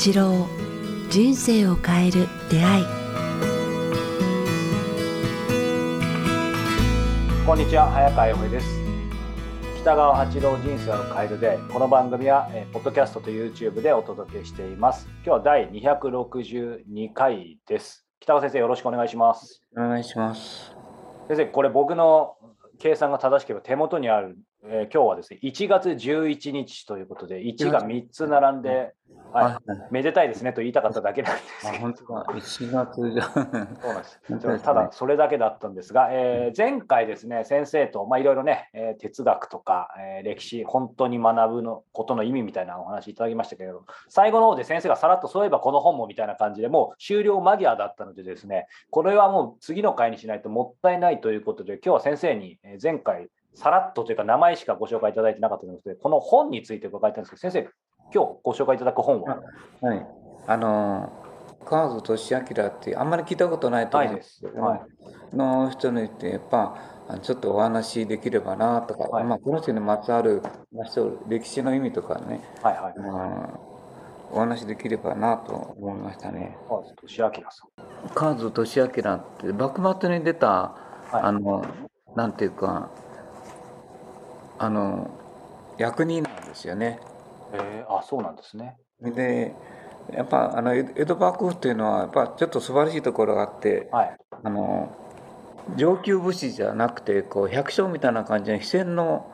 八郎人生を変える出会い。こんにちは早川洋平です。北川八郎人生を変えるでこの番組は、えー、ポッドキャストと YouTube でお届けしています。今日は第262回です。北川先生よろしくお願いします。お願いします。先生これ僕の計算が正しければ手元にある、えー、今日はですね1月11日ということで1が3つ並んではい、めでたいですねと言いたかっただけなんですけど。本当だ、1月じゃ。そうなんです。ただ、それだけだったんですが、えー、前回ですね、先生と、まあ、いろいろね、えー、哲学とか、えー、歴史、本当に学ぶのことの意味みたいなお話いただきましたけれど、最後の方で先生がさらっと、そういえばこの本もみたいな感じでもう終了間際だったのでですね、これはもう次の回にしないともったいないということで、今日は先生に前回、さらっとというか名前しかご紹介いただいてなかったので、この本について伺いたいんですけど、先生、今日ご紹介いただく本は？はい。あの、河津俊明ってあんまり聞いたことないと思うんですけど、はい、の人に言って、やっぱ、ちょっとお話できればなとか、はい、まあ、この人にまつわる歴史の意味とかね、はいはいお話できればなと思いましたね。河津俊明さん。河津俊明って幕末に出た、はい、あのなんていうかあの役人なんですよね。えー、あそうなんですね。でやっぱあの江戸幕府っていうのはやっぱちょっと素晴らしいところがあって、はい、あの上級武士じゃなくてこう百姓みたいな感じの非戦の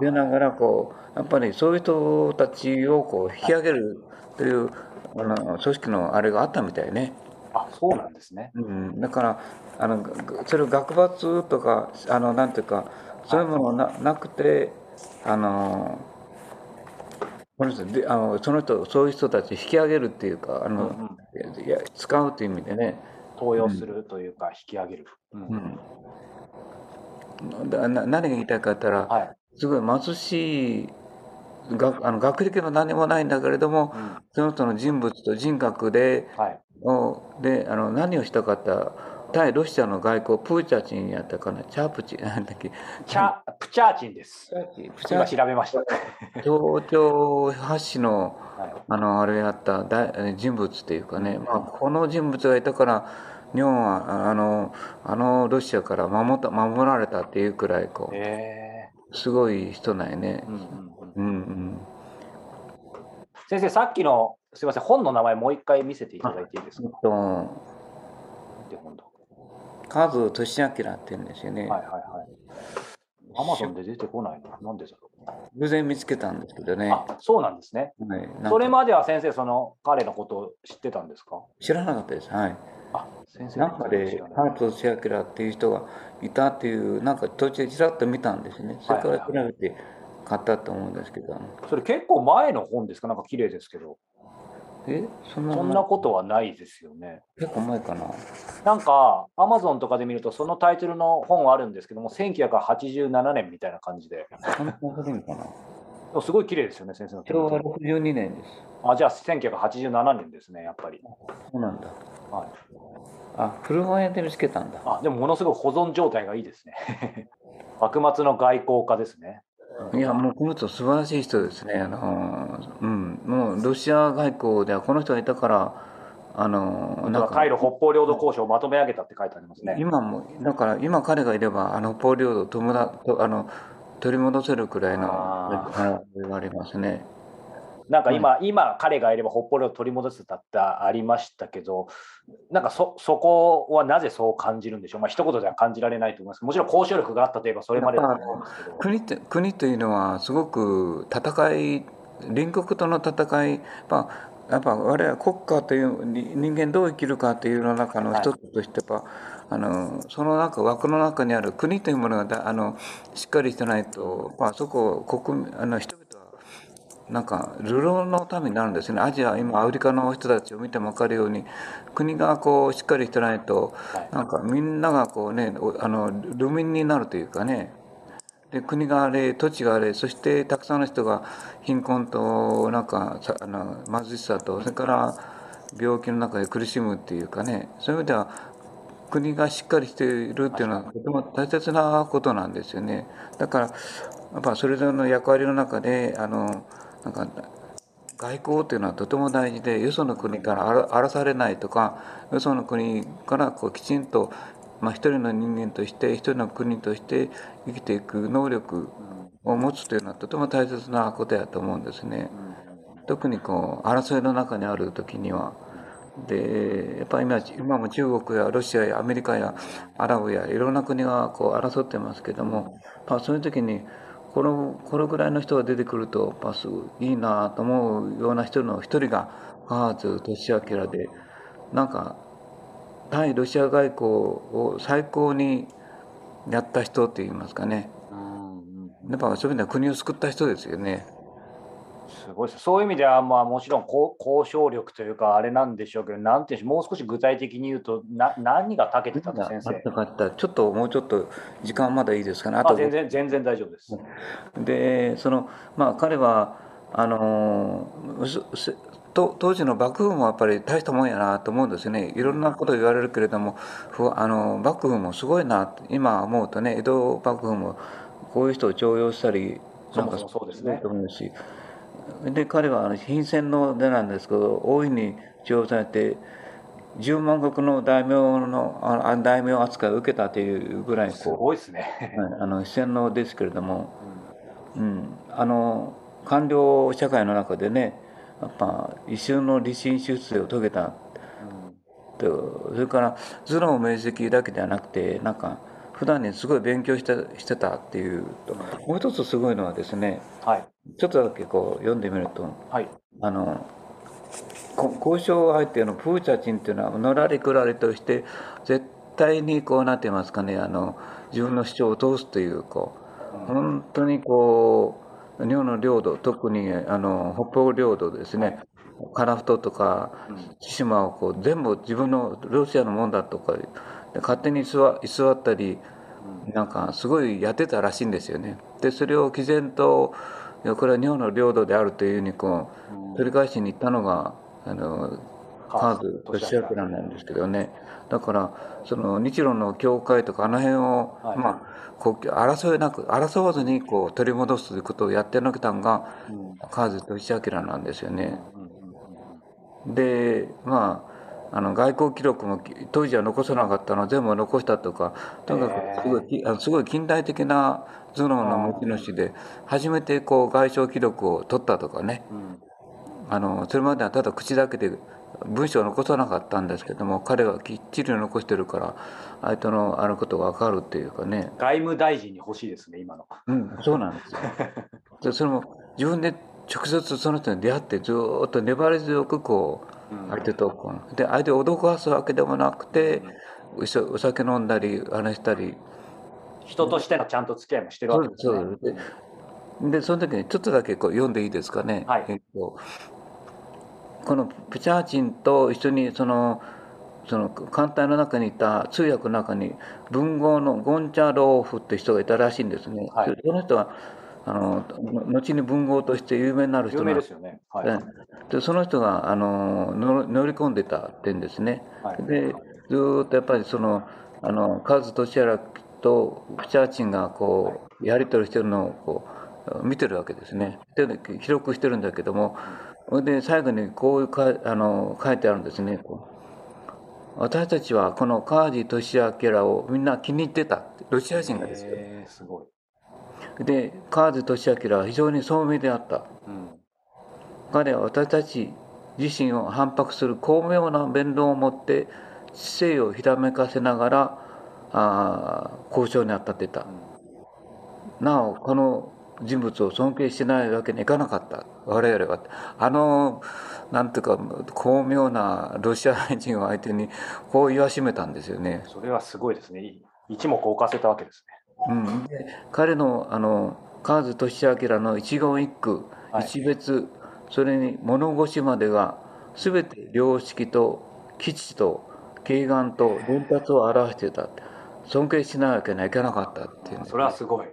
出ながらこうやっぱりそういう人たちをこう引き上げるという、あの組織のあれがあったみたいね。あそうなんですね、うん、だからあのそれを学閥とかあのなんていうかそういうものななくてあのこの人であのその人そういう人たち引き上げるっていうかあの、うん、いや使うという意味でね。登用するというか、引き上げる、うん。だな何が言いたいかったら、はい、すごい貧しいがあの学歴も何もないんだけれども、うん、その人の人物と人格で,、はい、であの何をしたかった対ロシアの外交、プーチャチンやったかな、チャープチン、なんだっけ？チャプチャーチンです。今調べました。東京発信の、あの、あれやった大人物っていうかね、まあ、この人物がいたから、日本は、あの、あのロシアから守った、守られたっていうくらい、こう、すごい人なんやね。うんうん、先生、さっきの、すみません、本の名前もう一回見せていただいていいですか？カズ俊明って言うんですよね。はいはいはい。アマゾンで出てこないの？なんでだろう偶然見つけたんですけどね。あ、そうなんですね。はい、それまでは先生、その彼のことを知ってたんですか？知らなかったです。はい。あ、先生なんかで、カズ俊明っていう人がいたっていう、なんか途中でちらっと見たんですね。それから調べて買ったと思うんですけど。それ結構前の本ですか？なんか綺麗ですけど。えそんなそんなことはないですよね。結構前かな。なんか、アマゾンとかで見ると、そのタイトルの本あるんですけども、1987年みたいな感じで。そんな年かな。すごい綺麗ですよね、先生の。昭和62年です。あ、じゃあ1987年ですね、やっぱり。そうなんだ。はい。あ、古本屋で見つけたんだ。あ、でもものすごい保存状態がいいですね。幕末の外交家ですね。いや、もうこの人素晴らしい人ですね。あの、うん、ロシア外交ではこの人がいたから、あの、なんか。回路北方領土交渉をまとめ上げたって書いてありますね。今も、だから今彼がいれば、あの北方領土を友達、あの、取り戻せるくらいの、あれがありますね。なんか今、うん、今彼がいれば北方領土取り戻せたってありましたけど、なんかそそこはなぜそう感じるんでしょう、まあ一言では感じられないと思います。もちろん交渉力があったといえばそれまでだと思うんですけど国って国というのは、すごく戦い、隣国との戦い、まあ、やっぱ我々国家という人間どう生きるかというの中の一つとしてあのその中枠の中にある国というものがあのしっかりしてないと、まあ、そこを国あの人々なんか流浪のためになるんですね。アジア今アフリカの人たちを見ても分かるように国がこうしっかりしてないとなんかみんながこうねあの流民になるというかねで国があれ土地があれそしてたくさんの人が貧困となんかあの貧しさとそれから病気の中で苦しむっていうかねそういう意味では国がしっかりしているっていうのはとても大切なことなんですよね。だからやっぱそれぞれの役割の中であのなんか外交っていうのはとても大事でよその国から荒らされないとかよその国からこうきちんと、まあ、一人の人間として一人の国として生きていく能力を持つというのはとても大切なことやと思うんですね。特にこう争いの中にある時には。でやっぱり今今も中国やロシアやアメリカやアラブやいろんな国がこう争ってますけども、まあ、そういう時にこのこのぐらいの人が出てくるとまあすごいいいなと思うような人の一人がハーズ俊明でなんか対ロシア外交を最高にやった人って言いますかねやっぱそういう意味では国を救った人ですよね。すごいですそういう意味では、まあ、もちろん交渉力というか、あれなんでしょうけど、なんていうもう少し具体的に言うと、な何が長けてたの、先生。かったちょっともうちょっと時間まだいいですかね。あと全然全然大丈夫です。で、そのまあ、彼はあのと当時の幕府もやっぱり大したもんやなと思うんですね。いろんなこと言われるけれども、あの幕府もすごいな、今思うとね、江戸幕府もこういう人を重用したり、なんかそうですね。と思うし。で彼は品川の出なんですけど大いに使用されて十万石の大名のあ大名扱いを受けたというぐらいすごいですね、あの洗脳ですけれども、うん、うん、あの官僚社会の中でねやっぱ一瞬の理心出世を遂げた、うん、それから頭脳明晰だけではなくてなんか普段にすごい勉強してしてたっていう。もう一つすごいのはですね、はい、ちょっとだけこう読んでみると、はい、あの交渉相手のプーチャチンっていうのはのらりくらりとして絶対にこうなってますかね。あの自分の主張を通すというこう本当にこう日本の領土特にあの北方領土ですね樺太とか対馬をこう全部自分のロシアのもんだとか勝手に居座ったりなんかすごいやってたらしいんですよね。でそれを毅然とこれは日本の領土であるというふうにこう取り返しに行ったのがあのカーズ年明なんですけどね。だからその日露の境界とかあの辺を、はい、まあこう争いなく争わずにこう取り戻すということをやってのけたのが、うん、カーズ年明なんですよね。でまああの外交記録も当時は残さなかったの全部残したとかとにかくすごいあすごい近代的な頭脳の持ち主で初めてこう外相記録を取ったとかね、あのそれまではただ口だけで文章を残さなかったんですけども彼はきっちり残してるから相手のあることが分かるっていうかね。外務大臣に欲しいですね今の。うんそうなんですよ。でそれも自分で直接その人に出会ってずっと粘り強くこう相手とこうで相手を脅かすわけでもなくて、お酒飲んだり話したり。人としてのちゃんと付き合いもしてるわけですね。ででその時にちょっとだけこう読んでいいですかね、はい、えっと、このプチャーチンと一緒にそのその艦隊の中にいた通訳の中に文豪のゴンチャローフって人がいたらしいんですね、はい、その人はあの後に文豪として有名になる人なんです。よね、はい、でその人があの乗り込んでた点ですね、はい、でずっとやっぱりそのあのカズ・トシアラとプチャーチンがこうやり取りしてるのをこう見てるわけですね。で記録してるんだけどもで最後にこういうかあの書いてあるんですね。私たちはこのカージ・トシアケラをみんな気に入ってたロシア人がですよ、すごい。で河津俊明は非常に聡明であった、うん、彼は私たち自身を反発する巧妙な弁論を持って知性をひらめかせながらあ交渉に当たってた、うん、なおこの人物を尊敬しないわけにいかなかった。我々は。あのなんていうか巧妙なロシア人を相手にこう言わしめたんですよね。それはすごいですね。一目置かせたわけですね。うん、で彼のあの河津俊明の一言一句、はい、一別それに物腰までが全て良識と基地と慶願と伝達を表してた尊敬しないわけにはいかなかったっていう、ね、それはすごい。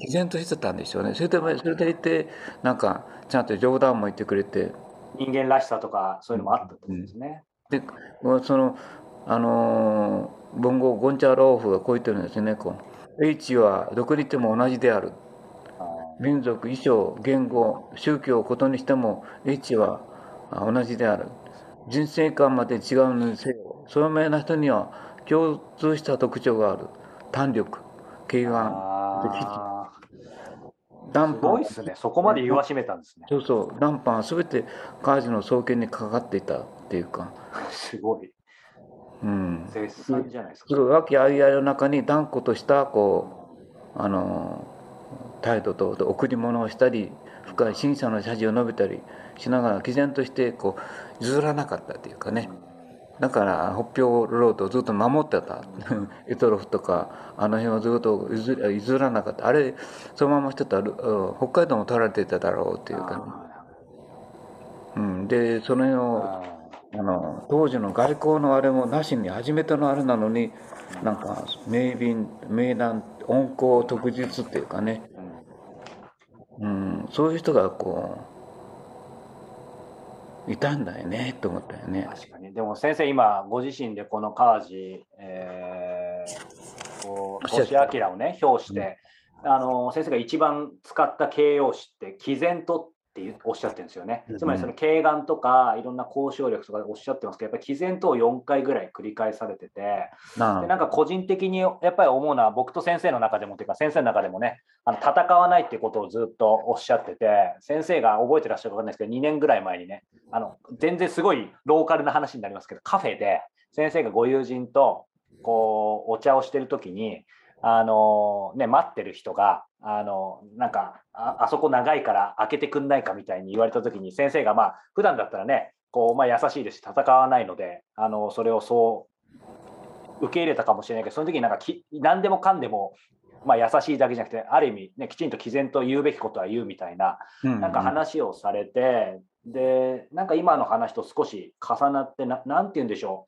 毅然としてたんでしょうね。それでそれでいてなんかちゃんと冗談も言ってくれて。人間らしさとかそういうのもあったってことですね、うん、でそのあの文豪ゴンチャローフがこう言ってるんですねこう。H はどこにいても同じである。民族、衣装、言語、宗教をことにしても H は同じである。人生観まで違うにせよ、聡明な人には共通した特徴がある。胆力、敬眼、あすごいですね。そこまで言わしめたんですね。そうそう、ダンパンは全てカージの創建にかかっていたっていうか。すごい。うん。絶賛じゃないですか。和気あいあいの中に断固としたこうあの態度と贈り物をしたり深い審査の謝辞を述べたりしながら毅然としてこう譲らなかったというかねだから北方ロードをずっと守ってた。エトロフとかあの辺をずっと譲譲らなかった。あれそのまましてたらうん北海道も取られていただろうっていうか。ね、うん、でその辺をああの当時の外交のあれもなしに初めてのあれなのになんか名便名談温厚特実っていうかね、うん、そういう人がこういたんだよねと思ったよね。確かに。でも先生、今、ご自身でこの川地、えー、こう星星明をね、表して、あの先生が一番使った形容詞って、毅然とっていうおっしゃってるんですよねうん。つまり、その敬眼とか、いろんな交渉力とかおっしゃってますけど、やっぱり毅然とを4回ぐらい繰り返されてて、なでなんか個人的にやっぱり思うのは、僕と先生の中でも、というか、先生の中でもね、あの戦わないっていうことをずっとおっしゃってて、先生が覚えてらっしゃるかわかんないですけど、2年ぐらい前にね、あの全然すごいローカルな話になりますけど、カフェで先生がご友人とこうお茶をしてるときに、あのね、待ってる人が、あのなんかあ、あそこ長いから開けてくんないかみたいに言われたときに、先生が、まあ普段だったらね、こうまあ、優しいですし、戦わないので、あのそれをそう受け入れたかもしれないけど、その時になんかき何でもかんでも、まあ、優しいだけじゃなくて、ある意味、ね、きちんと毅然と言うべきことは言うみたいな、なんか話をされて、で、なんか今の話と少し重なってな、なんて言うんでしょ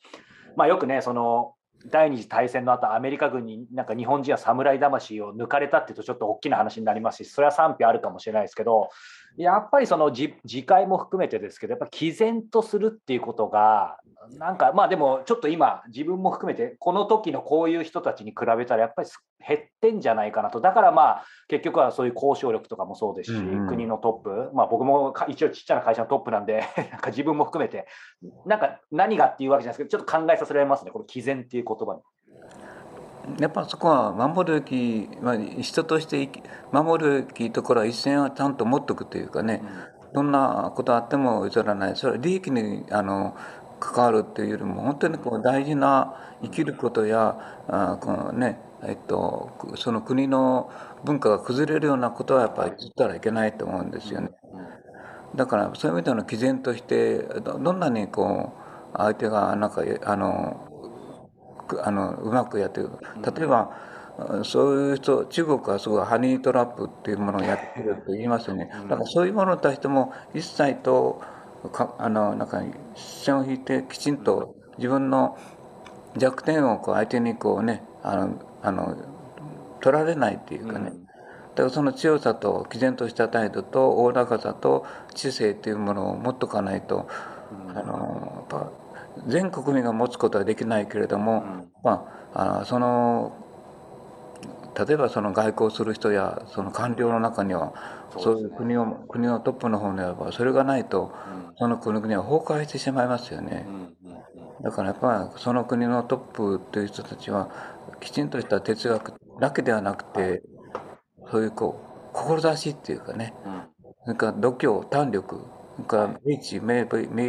う。まあよくね、その、第二次大戦の後、アメリカ軍になんか日本人は侍魂を抜かれたっていうとちょっと大きな話になりますし、それは賛否あるかもしれないですけど、やっぱりその自戒も含めてですけど、やっぱ毅然とするっていうことが、なんかまあでもちょっと今自分も含めてこの時のこういう人たちに比べたらやっぱり減ってんじゃないかなと。だからまあ結局はそういう交渉力とかもそうですし、うんうん。国のトップ。まあ僕もか一応ちっちゃな会社のトップなんで なんか自分も含めてなんか何がっていうわけじゃないですけどちょっと考えさせられますねこの毅然っていう言葉に。やっぱそこは守るべき、まあ、人として生き守るべきところは一線はちゃんと持っておくというかね、どんなことあっても譲らない、それは利益にあの関わるというよりも、本当にこう大事な生きることや、あこのねえっと、その国の文化が崩れるようなことはやっぱり譲ったらいけないと思うんですよね。だからそういう意味での毅然としてどどんなにこう相手がなんかあのくあのうまくやってる例えばそういう人中国はすごいハニートラップっていうものをやってると言いますよね。だからそういうものに対しても一切とかあのなんか視線を引いてきちんと自分の弱点をこう相手にこうねあのあの取られないっていうかね、だからその強さと毅然とした態度とおおらかさと知性っていうものを持っとかないと、あのやっぱ全国民が持つことはできないけれども、まあ、あその例えばその外交する人やその官僚の中にはそういう国を国のトップの方にあればそれがないとその国々は崩壊してしまいますよね。だからやっぱりその国のトップという人たちはきちんとした哲学だけではなくてそういうこう志っていうかね。それから度胸胆力それから明知明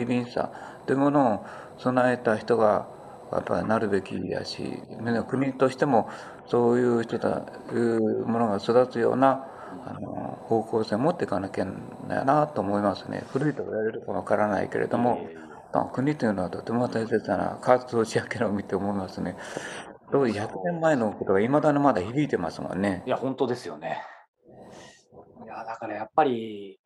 敏さというものを備えた人がやっぱりなるべきやし国としてもそういう人というものが育つようなあの方向性を持っていかなきゃないなと思いますね。古いと言われるかわからないけれども、まあ、国というのはとても大切な活動しやけなを見て思いますね。どう100年前のことがいまだにまだ響いてますもんね。いや、本当ですよね。いや、だからやっぱり、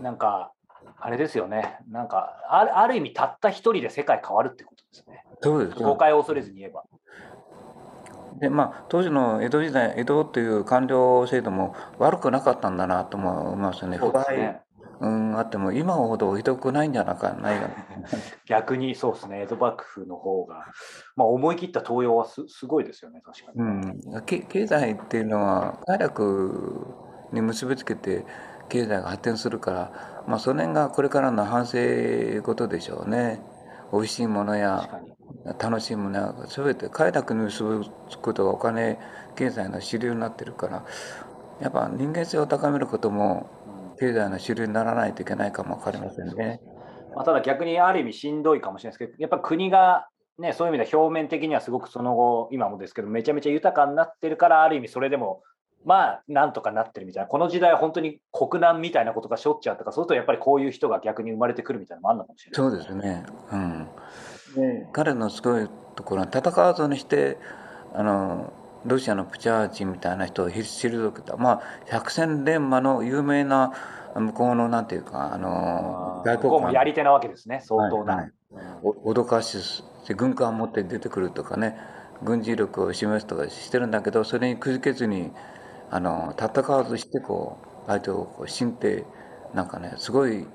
なんか、あれですよね。なんか、あるある意味、たった一人で世界変わるってことですね。そうです誤解を恐れずに言えば。でまあ、当時の江戸時代江戸という官僚制度も悪くなかったんだなと思いますね。すね。うん、あっても今ほどひどくないんじゃないかない。逆にそうですね、江戸幕府の方が、まあ、思い切った登用はすすごいですよね、確かに。うん、け経済っていうのは快楽に結びつけて経済が発展するから、まあ、その辺がこれからの反省ことでしょうね。美味しいものや楽しいものや全て快楽に結ぶことがお金経済の主流になってるからやっぱ人間性を高めることも経済の主流にならないといけないかも分かりませんね。まあ、ただ逆にある意味しんどいかもしれないですけどやっぱ国がね、そういう意味では表面的にはすごくその後、今もですけど、めちゃめちゃ豊かになってるから、ある意味それでも、まあ、なんとかなってるみたいな、この時代は本当に国難みたいなことがしょっちゃうとか、そうするとやっぱりこういう人が逆に生まれてくるみたいなのもあるのかもしれない、そうですね。うん。で彼のすごいところは、戦わずにして、あの、ロシアのプチャーチみたいな人を退けた、まあ、百戦錬磨の有名な向こうのなんていうか、あの外交官。やり手なわけですね、相当な。はいはい、脅かしで軍艦を持って出てくるとかね。軍事力を示すとかしてるんだけどそれにくじけずにあの戦わずしてこう相手をこう進呈。なんかねすごい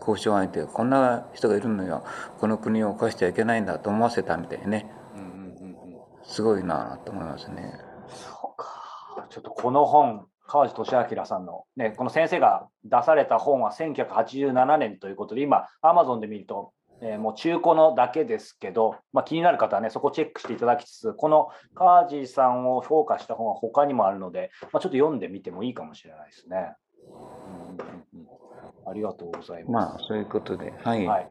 交渉相手。こんな人がいるのよ。この国を犯しちゃいけないんだと思わせたみたいね、すごいなと思いますね。そうかちょっとこの本川地俊明さんの、ね、この先生が出された本は1987年ということで今アマゾンで見るとえー、もう中古のだけですけど、まあ、気になる方はね、そこチェックしていただきつつ、このカージーさんを評価した本は他にもあるので、まあ、ちょっと読んでみてもいいかもしれないですね。うんありがとうございます。まあ、そういうことで。はい。はい、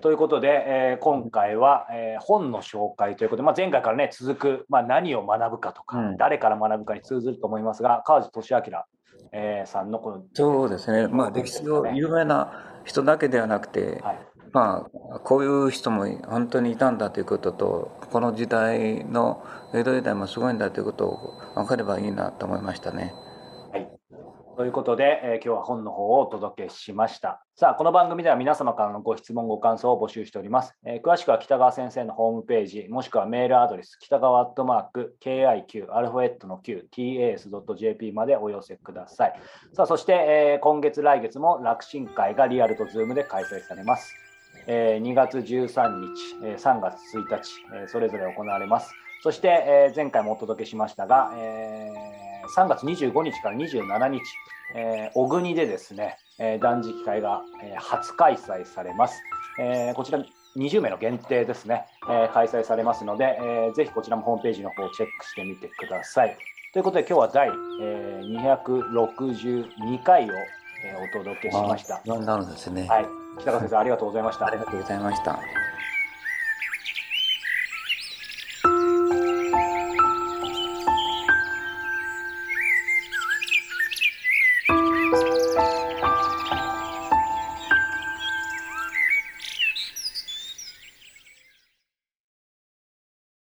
ということで、えー、今回は、えー、本の紹介ということで、まあ、前回からね、続く、まあ、何を学ぶかとか、うん、誰から学ぶかに通ずると思いますが、川地俊明、えー、さんのこの。そうですね、まあ、歴史の有名な人だけではなくて、はいまあ、こういう人も本当にいたんだということとこの時代の江戸時代もすごいんだということを分かればいいなと思いましたね。ということで、えー、今日は本の方をお届けしました。さあ、この番組では皆様からのご質問、ご感想を募集しております。えー、詳しくは北川先生のホームページ、もしくはメールアドレス、北川アットマーク、KIQ、アルファベットの Q、tas.jp までお寄せください。さあ、そして、えー、今月、来月も楽神会がリアルとズームで開催されます。え2月13日、え3月1日、えそれぞれ行われます。そして、え前回もお届けしましたが、え3月25日から27日、え小国でですね、え断食会が、え初開催されます。えこちら20名の限定ですね、え開催されますので、えぜひこちらもホームページの方をチェックしてみてください。ということで今日は第、え262回を、えお届けしました。読んだんですね。はい。北川先生ありがとうございました。ありがとうございました。